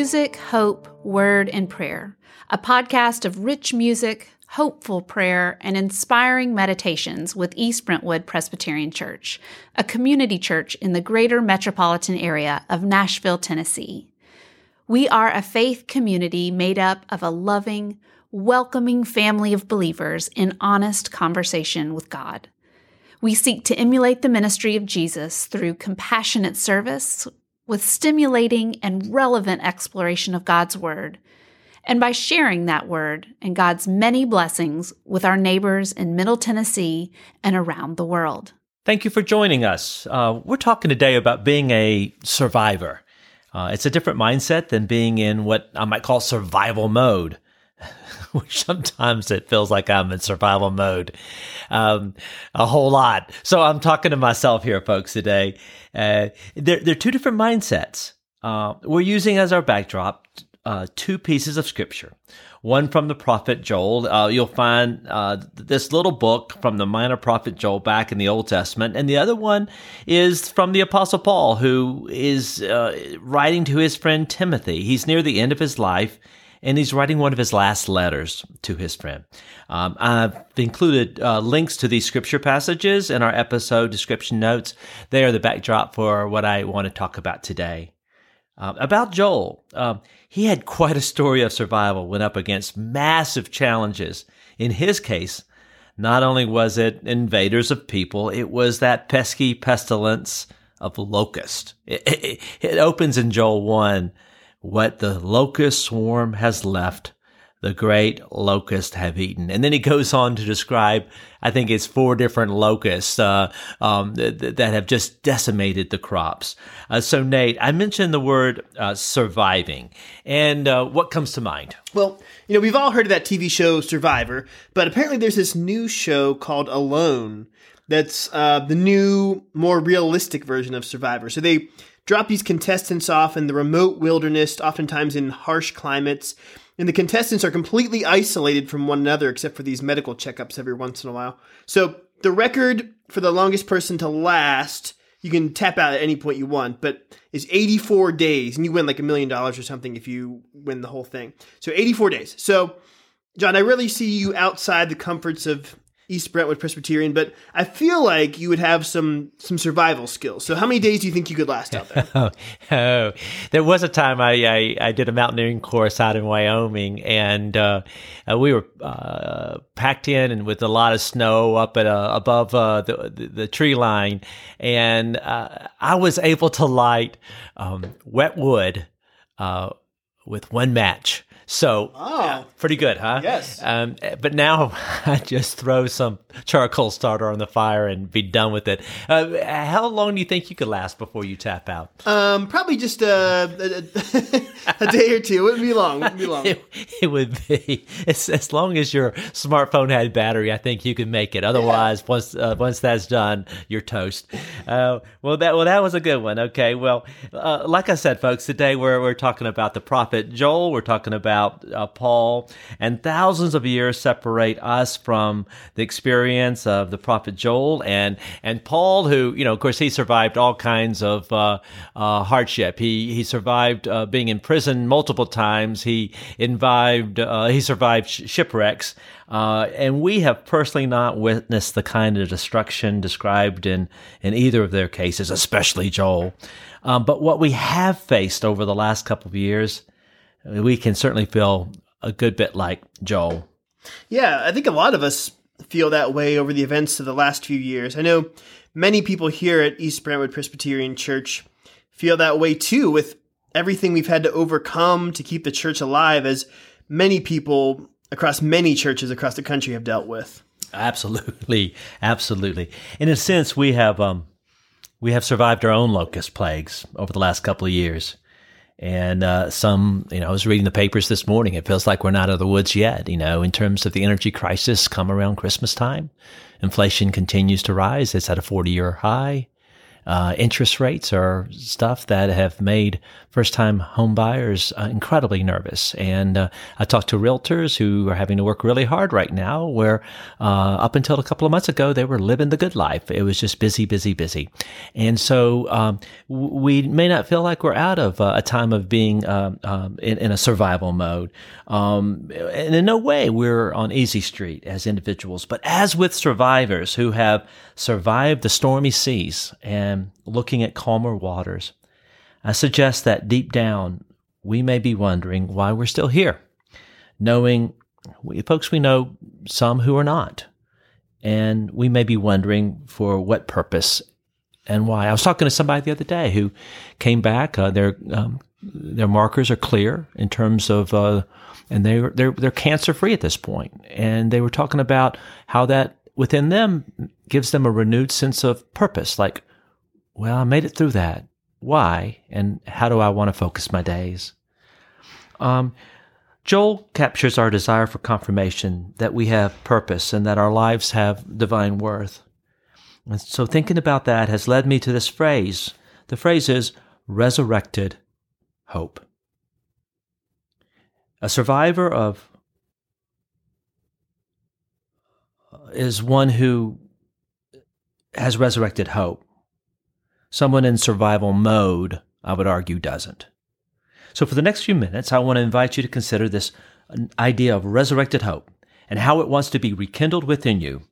Music, Hope, Word, and Prayer, a podcast of rich music, hopeful prayer, and inspiring meditations with East Brentwood Presbyterian Church, a community church in the greater metropolitan area of Nashville, Tennessee. We are a faith community made up of a loving, welcoming family of believers in honest conversation with God. We seek to emulate the ministry of Jesus through compassionate service with stimulating and relevant exploration of God's Word, and by sharing that Word and God's many blessings with our neighbors in Middle Tennessee and around the world. Thank you for joining us. Uh, we're talking today about being a survivor. Uh, it's a different mindset than being in what I might call survival mode. sometimes it feels like I'm in survival mode um, a whole lot. So I'm talking to myself here, folks, today. Uh, they're, they're two different mindsets. Uh, we're using as our backdrop uh, two pieces of scripture. One from the prophet Joel. Uh, you'll find uh, this little book from the minor prophet Joel back in the Old Testament. And the other one is from the apostle Paul, who is uh, writing to his friend Timothy. He's near the end of his life and he's writing one of his last letters to his friend. Um, I've included uh, links to these scripture passages in our episode description notes. They are the backdrop for what I want to talk about today. Uh, about Joel, um, he had quite a story of survival, went up against massive challenges. In his case, not only was it invaders of people, it was that pesky pestilence of locust. It, it, it opens in Joel 1 what the locust swarm has left, the great locust have eaten. And then he goes on to describe, I think it's four different locusts uh, um, th- that have just decimated the crops. Uh, so, Nate, I mentioned the word uh, surviving. And uh, what comes to mind? Well, you know, we've all heard of that TV show Survivor, but apparently there's this new show called Alone that's uh, the new, more realistic version of Survivor. So they drop these contestants off in the remote wilderness, oftentimes in harsh climates, and the contestants are completely isolated from one another except for these medical checkups every once in a while. So the record for the longest person to last, you can tap out at any point you want, but is 84 days, and you win like a million dollars or something if you win the whole thing. So 84 days. So John, I really see you outside the comforts of East Brentwood Presbyterian, but I feel like you would have some some survival skills. So, how many days do you think you could last out there? oh, oh, there was a time I, I, I did a mountaineering course out in Wyoming, and uh, uh, we were uh, packed in and with a lot of snow up at uh, above uh, the, the, the tree line, and uh, I was able to light um, wet wood with one match. So, oh. Yeah, pretty good, huh? Yes. Um, but now I just throw some charcoal starter on the fire and be done with it. Uh, how long do you think you could last before you tap out? Um, probably just uh, a, a, day or two. It wouldn't be long. It wouldn't be long. it, it, would be as, as long as your smartphone had battery. I think you could make it. Otherwise, yeah. once uh, once that's done, you're toast. Uh, well, that well that was a good one. Okay. Well, uh, like I said, folks, today we're we're talking about the prophet Joel. We're talking about about uh, Paul, and thousands of years separate us from the experience of the prophet Joel and and Paul, who you know, of course, he survived all kinds of uh, uh, hardship. He he survived uh, being in prison multiple times. He survived uh, he survived sh- shipwrecks. Uh, and we have personally not witnessed the kind of destruction described in, in either of their cases, especially Joel. Um, but what we have faced over the last couple of years we can certainly feel a good bit like Joel. Yeah, I think a lot of us feel that way over the events of the last few years. I know many people here at East Brentwood Presbyterian Church feel that way too, with everything we've had to overcome to keep the church alive, as many people across many churches across the country have dealt with. Absolutely, absolutely. In a sense, we have um, we have survived our own locust plagues over the last couple of years. And uh, some, you know, I was reading the papers this morning. It feels like we're not out of the woods yet, you know, in terms of the energy crisis come around Christmas time. Inflation continues to rise. It's at a 40 year high. Uh, interest rates are stuff that have made first time home buyers uh, incredibly nervous. And uh, I talked to realtors who are having to work really hard right now, where uh, up until a couple of months ago, they were living the good life. It was just busy, busy, busy. And so um, we may not feel like we're out of uh, a time of being um, um, in, in, a survival mode. Um, and in no way we're on easy street as individuals, but as with survivors who have survived the stormy seas and looking at calmer waters, I suggest that deep down we may be wondering why we're still here, knowing we, folks we know some who are not, and we may be wondering for what purpose and why. I was talking to somebody the other day who came back. Uh, their um, their markers are clear in terms of, uh, and they they're they're cancer free at this point. point, and they were talking about how that within them gives them a renewed sense of purpose. Like, well, I made it through that. Why? And how do I want to focus my days? Um, Joel captures our desire for confirmation that we have purpose and that our lives have divine worth. And so thinking about that has led me to this phrase. The phrase is resurrected hope. A survivor of is one who has resurrected hope. Someone in survival mode, I would argue, doesn't. So, for the next few minutes, I want to invite you to consider this idea of resurrected hope and how it wants to be rekindled within you.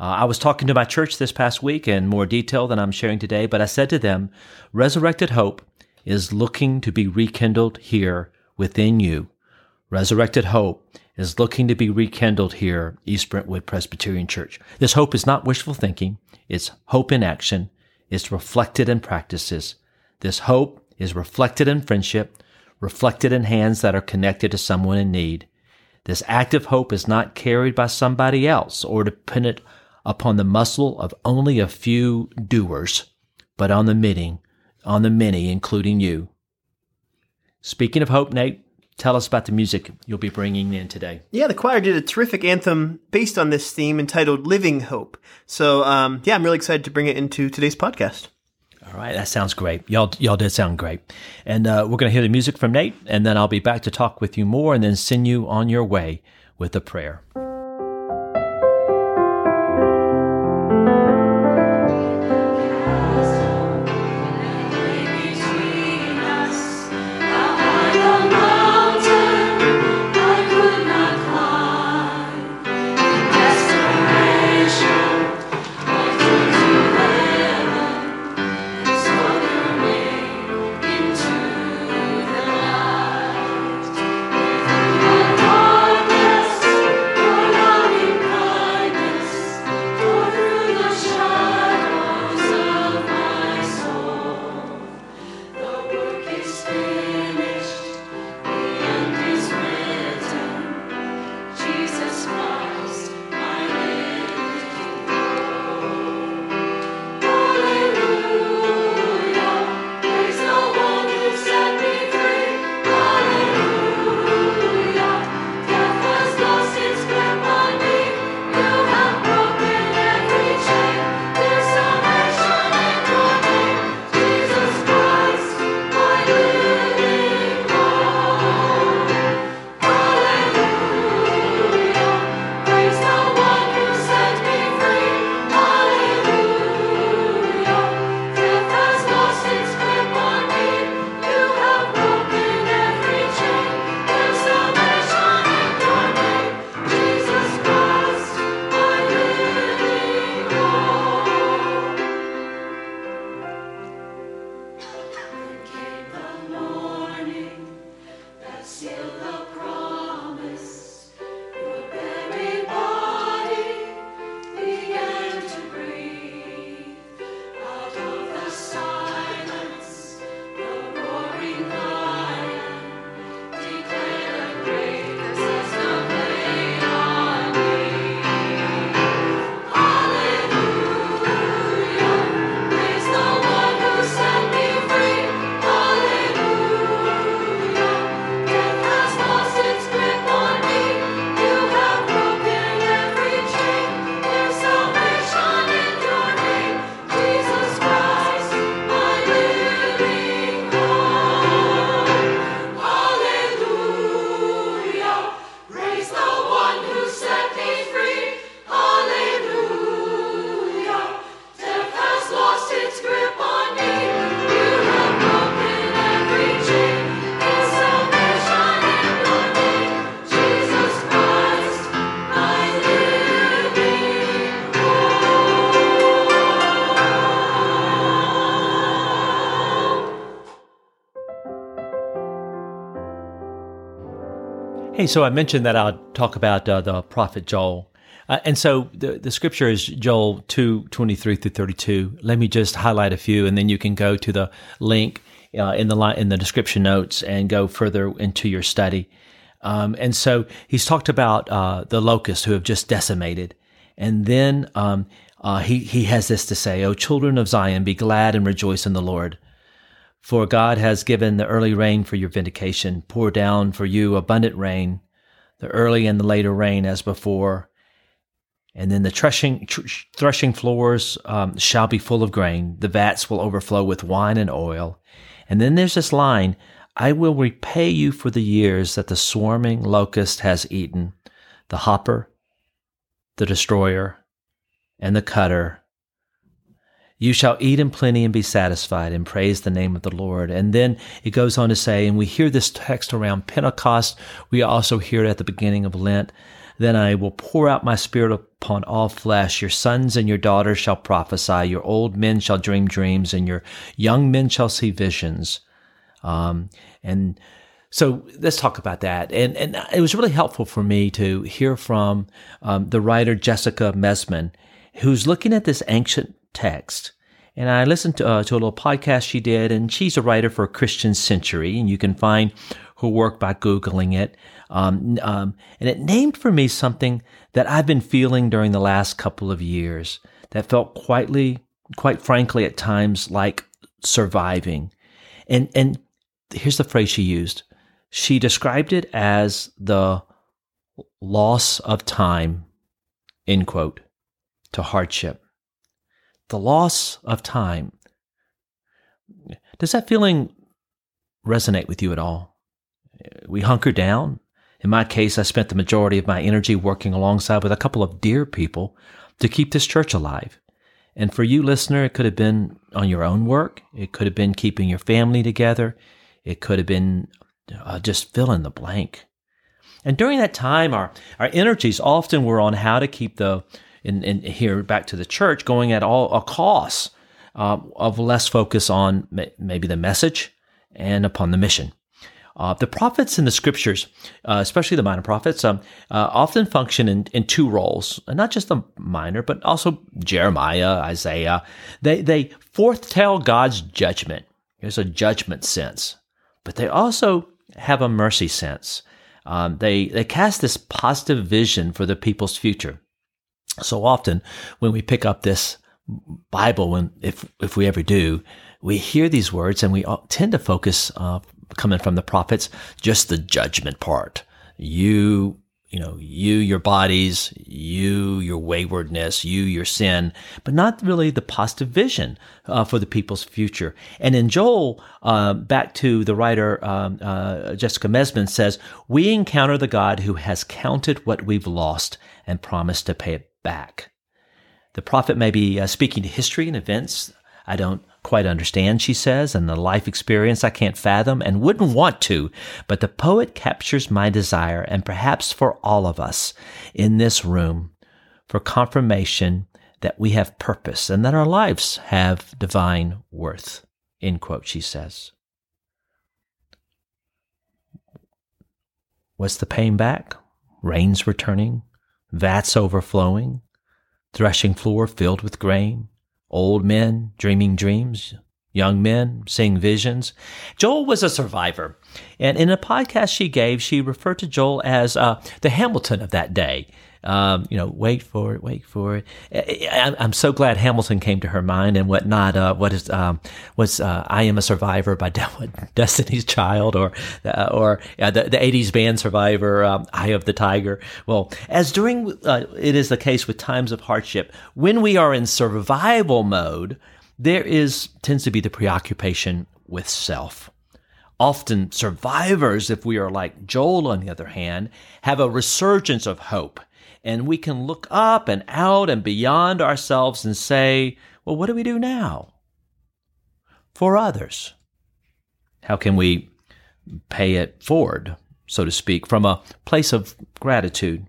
Uh, I was talking to my church this past week in more detail than I'm sharing today, but I said to them, resurrected hope is looking to be rekindled here within you. Resurrected hope is looking to be rekindled here, East Brentwood Presbyterian Church. This hope is not wishful thinking. It's hope in action. It's reflected in practices. This hope is reflected in friendship, reflected in hands that are connected to someone in need. This active hope is not carried by somebody else or dependent upon the muscle of only a few doers, but on the many, on the many, including you. Speaking of hope, Nate, tell us about the music you'll be bringing in today. Yeah, the choir did a terrific anthem based on this theme entitled Living Hope. So, um, yeah, I'm really excited to bring it into today's podcast. All right, that sounds great. Y'all, y'all did sound great. And uh, we're going to hear the music from Nate, and then I'll be back to talk with you more and then send you on your way with a prayer. Hey, so I mentioned that I'll talk about uh, the prophet Joel. Uh, and so the, the scripture is Joel 2 23 through 32. Let me just highlight a few, and then you can go to the link uh, in the line, in the description notes and go further into your study. Um, and so he's talked about uh, the locusts who have just decimated. And then um, uh, he, he has this to say, O children of Zion, be glad and rejoice in the Lord. For God has given the early rain for your vindication, pour down for you abundant rain, the early and the later rain as before. And then the threshing, threshing floors um, shall be full of grain. The vats will overflow with wine and oil. And then there's this line I will repay you for the years that the swarming locust has eaten, the hopper, the destroyer, and the cutter. You shall eat in plenty and be satisfied and praise the name of the Lord. And then it goes on to say, and we hear this text around Pentecost. We also hear it at the beginning of Lent. Then I will pour out my spirit upon all flesh. Your sons and your daughters shall prophesy. Your old men shall dream dreams and your young men shall see visions. Um, and so let's talk about that. And, and it was really helpful for me to hear from um, the writer Jessica Mesman, who's looking at this ancient text. And I listened to, uh, to a little podcast she did, and she's a writer for Christian Century, and you can find her work by Googling it. Um, um, and it named for me something that I've been feeling during the last couple of years that felt quietly, quite frankly, at times like surviving. And, and here's the phrase she used. She described it as the loss of time, end quote, to hardship. The loss of time. Does that feeling resonate with you at all? We hunker down. In my case, I spent the majority of my energy working alongside with a couple of dear people to keep this church alive. And for you, listener, it could have been on your own work. It could have been keeping your family together. It could have been uh, just fill in the blank. And during that time, our, our energies often were on how to keep the, in, in here back to the church, going at all a cost uh, of less focus on maybe the message and upon the mission. Uh, the prophets in the scriptures, uh, especially the minor prophets, um, uh, often function in, in two roles, not just the minor, but also Jeremiah, Isaiah. They they foretell God's judgment. There's a judgment sense but they also have a mercy sense. Um, they they cast this positive vision for the people's future. So often, when we pick up this Bible, when if if we ever do, we hear these words and we tend to focus, uh, coming from the prophets, just the judgment part. You you know, you, your bodies, you, your waywardness, you, your sin, but not really the positive vision uh, for the people's future. And in Joel, uh, back to the writer um, uh, Jessica Mesman says, "We encounter the God who has counted what we've lost and promised to pay it back." The prophet may be uh, speaking to history and events I don't quite understand, she says, and the life experience I can't fathom and wouldn't want to. But the poet captures my desire, and perhaps for all of us in this room, for confirmation that we have purpose and that our lives have divine worth. End quote, she says. What's the pain back? Rains returning, vats overflowing, threshing floor filled with grain, old men dreaming dreams, young men seeing visions. Joel was a survivor. And in a podcast she gave, she referred to Joel as uh, the Hamilton of that day. Um, you know, wait for it, wait for it. I'm so glad Hamilton came to her mind and whatnot. Uh, what is um, was uh, "I Am a Survivor" by Destiny's Child, or uh, or the, the '80s band Survivor, um, "Eye of the Tiger." Well, as during uh, it is the case with times of hardship, when we are in survival mode, there is tends to be the preoccupation with self. Often survivors, if we are like Joel on the other hand, have a resurgence of hope and we can look up and out and beyond ourselves and say, well, what do we do now? For others. How can we pay it forward, so to speak, from a place of gratitude?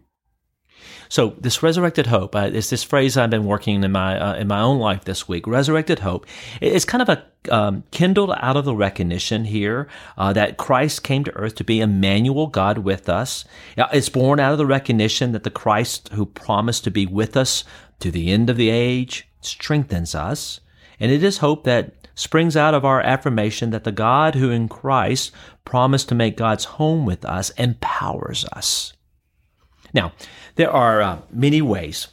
So this resurrected hope uh, is this phrase I've been working in my uh, in my own life this week. Resurrected hope. It's kind of a um, kindled out of the recognition here uh, that Christ came to earth to be Emmanuel, God with us. It's born out of the recognition that the Christ who promised to be with us to the end of the age strengthens us, and it is hope that springs out of our affirmation that the God who in Christ promised to make God's home with us empowers us. Now, there are uh, many ways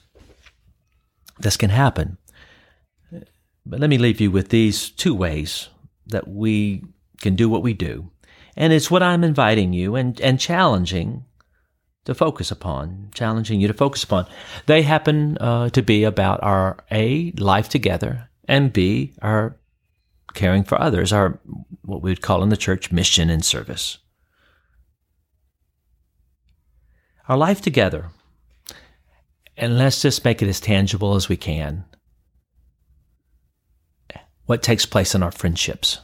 this can happen. But let me leave you with these two ways that we can do what we do. And it's what I'm inviting you and, and challenging to focus upon, challenging you to focus upon. They happen uh, to be about our A, life together, and B, our caring for others, our what we would call in the church mission and service. Our life together. And let's just make it as tangible as we can. What takes place in our friendships.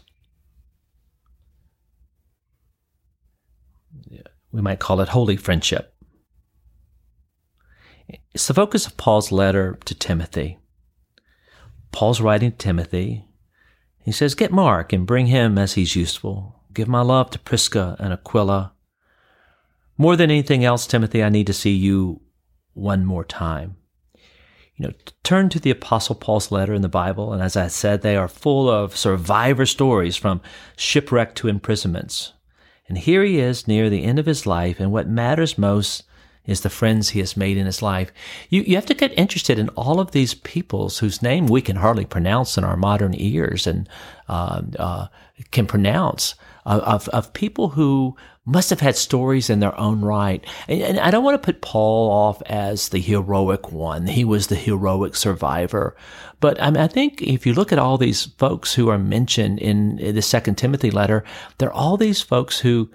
We might call it holy friendship. It's the focus of Paul's letter to Timothy. Paul's writing to Timothy. He says, Get Mark and bring him as he's useful. Give my love to Prisca and Aquila. More than anything else, Timothy, I need to see you one more time. You know, turn to the Apostle Paul's letter in the Bible, and as I said, they are full of survivor stories from shipwreck to imprisonments. And here he is near the end of his life, and what matters most is the friends he has made in his life. You, you have to get interested in all of these peoples whose name we can hardly pronounce in our modern ears and uh, uh, can pronounce, of, of people who must have had stories in their own right. And, and, I don't want to put Paul off as the heroic one. He was the heroic survivor. But I, mean, I think if you look at all these folks who are mentioned in, the second Timothy letter, they're all these folks who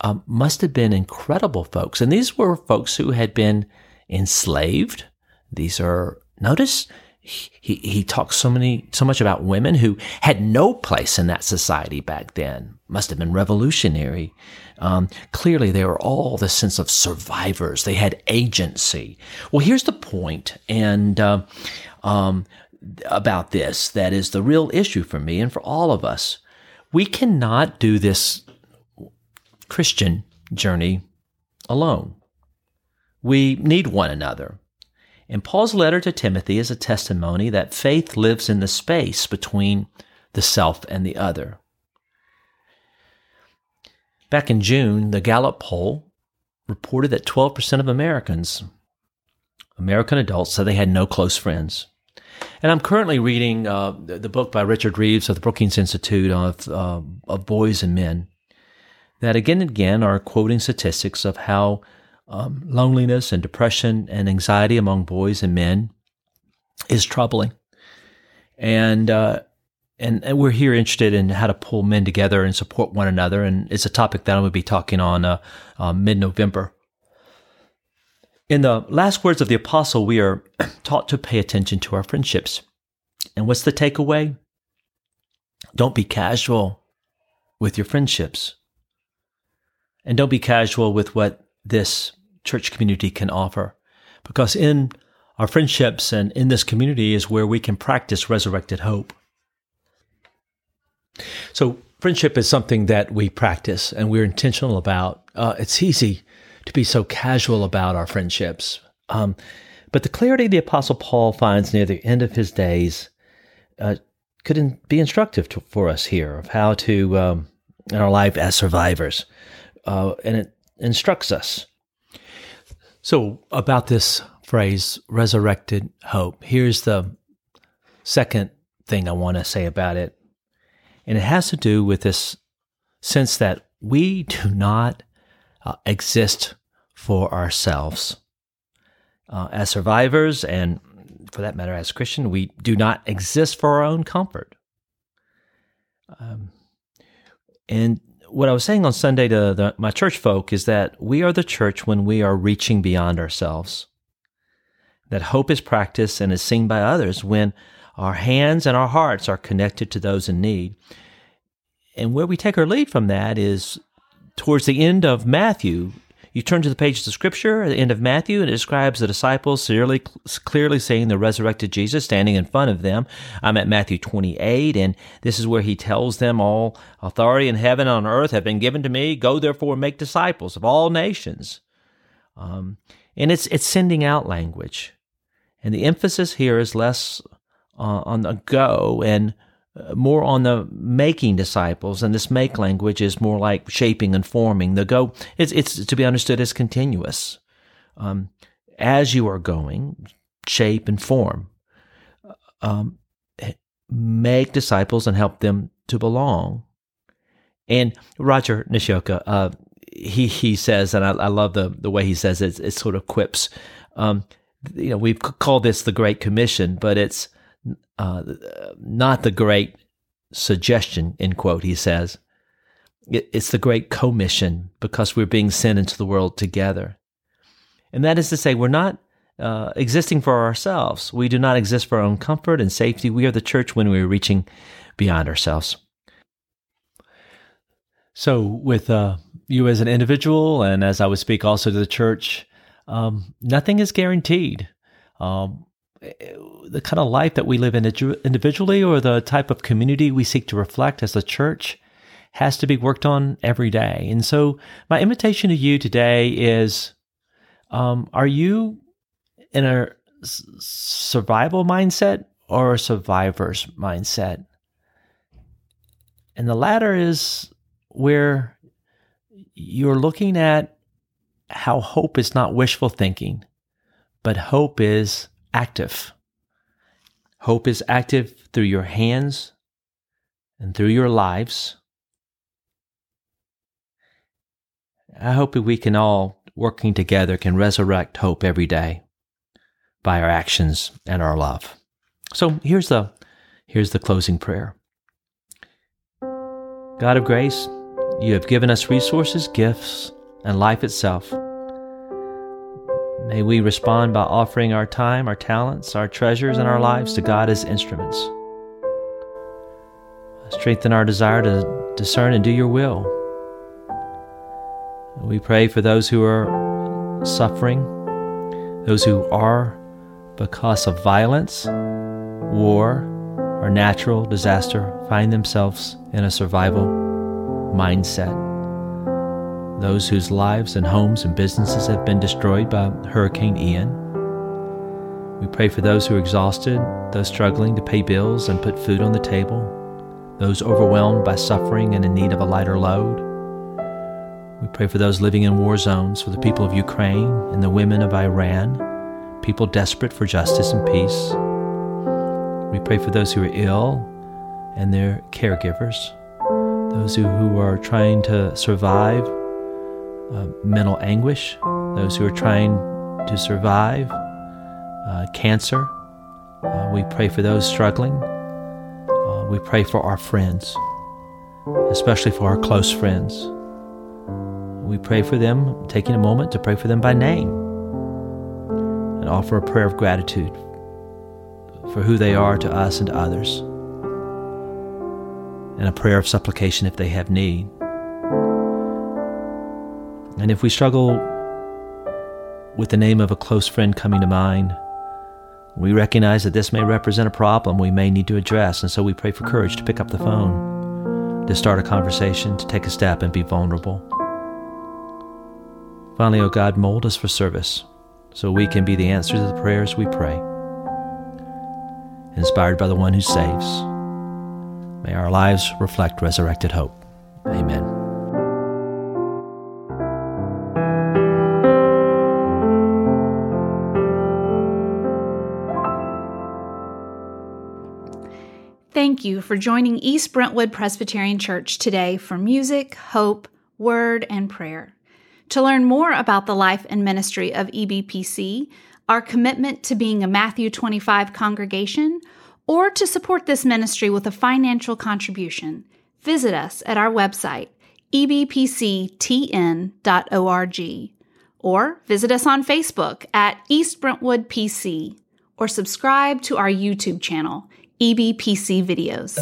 um, must have been incredible folks. And these were folks who had been enslaved. These are, notice, he, he talks so many, so much about women who had no place in that society back then. Must have been revolutionary. Um, clearly, they were all the sense of survivors. They had agency. Well, here's the point, and uh, um, about this that is the real issue for me and for all of us. We cannot do this Christian journey alone. We need one another. And Paul's letter to Timothy is a testimony that faith lives in the space between the self and the other. Back in June, the Gallup poll reported that 12% of Americans, American adults, said they had no close friends. And I'm currently reading uh, the, the, book by Richard Reeves of the Brookings Institute of, uh, of Boys and Men that again and again are quoting statistics of how um, loneliness and depression and anxiety among boys and men is troubling. And, uh, and, and we're here interested in how to pull men together and support one another. And it's a topic that I'm going to be talking on uh, uh, mid November. In the last words of the apostle, we are taught to pay attention to our friendships. And what's the takeaway? Don't be casual with your friendships. And don't be casual with what this church community can offer, because in our friendships and in this community is where we can practice resurrected hope. So, friendship is something that we practice and we're intentional about. Uh, it's easy to be so casual about our friendships. Um, but the clarity the Apostle Paul finds near the end of his days uh, could in, be instructive to, for us here of how to, um, in our life as survivors, uh, and it instructs us. So, about this phrase, resurrected hope, here's the second thing I want to say about it. And it has to do with this sense that we do not uh, exist for ourselves. Uh, as survivors, and for that matter, as Christian, we do not exist for our own comfort. Um, and what I was saying on Sunday to the, my church folk is that we are the church when we are reaching beyond ourselves. That hope is practiced and is seen by others when our hands and our hearts are connected to those in need. And where we take our lead from that is towards the end of Matthew, you turn to the pages of Scripture at the end of Matthew, and it describes the disciples clearly, clearly seeing the resurrected Jesus standing in front of them. I'm at Matthew 28, and this is where he tells them, All authority in heaven and on earth have been given to me. Go therefore and make disciples of all nations. Um, and it's, it's sending out language. And the emphasis here is less uh, on the go and more on the making disciples, and this make language is more like shaping and forming. The go, it's, it's to be understood as continuous. Um, as you are going, shape and form. Um, make disciples and help them to belong. And Rodger Nishioka, uh, he he says, and I, I, love the the way he says it. It sort of quips. Um, you know, we've called this the Great Commission, but it's uh, not the great suggestion, in quote, he says. It's the great commission because we're being sent into the world together. And that is to say, we're not uh, existing for ourselves. We do not exist for our own comfort and safety. We are the church when we're reaching beyond ourselves. So, with uh, you as an individual, and as I would speak also to the church, um, nothing is guaranteed. Um, the kind of life that we live in individually or the type of community we seek to reflect as a church has to be worked on every day. And so, my invitation to you today is um, Are you in a survival mindset or a survivor's mindset? And the latter is where you're looking at how hope is not wishful thinking, but hope is active. Hope is active through your hands and through your lives. I hope we can all, working together, can resurrect hope every day by our actions and our love. So here's the here's the closing prayer. God of grace, you have given us resources, gifts, and life itself May we respond by offering our time, our talents, our treasures, and our lives to God as instruments. Strengthen our desire to discern and do your will. We pray for those who are suffering, those who are because of violence, war, or natural disaster find themselves in a survival mindset those whose lives and homes and businesses have been destroyed by Hurricane Ian. We pray for those who are exhausted, those struggling to pay bills and put food on the table, those overwhelmed by suffering and in need of a lighter load. We pray for those living in war zones, for the people of Ukraine and the women of Iran, people desperate for justice and peace. We pray for those who are ill and their caregivers, those who, who are trying to survive uh, mental anguish, those who are trying to survive uh, cancer. Uh, we pray for those struggling. Uh, we pray for our friends, especially for our close friends. We pray for them, taking a moment to pray for them by name and offer a prayer of gratitude for who they are to us and to others, and a prayer of supplication if they have need. And if we struggle with the name of a close friend coming to mind, we recognize that this may represent a problem we may need to address, and so we pray for courage to pick up the phone, to start a conversation, to take a step and be vulnerable. Finally, O oh God, mold us for service so we can be the answer to the prayers we pray. Inspired by the one who saves, may our lives reflect resurrected hope. Amen. You for joining East Brentwood Presbyterian Church today for music, hope, word, and prayer. To learn more about the life and ministry of EBPC, our commitment to being a Matthew 25 congregation, or to support this ministry with a financial contribution, visit us at our website, ebpctn.org, or visit us on Facebook at East Brentwood PC, or subscribe to our YouTube channel, EBPC videos.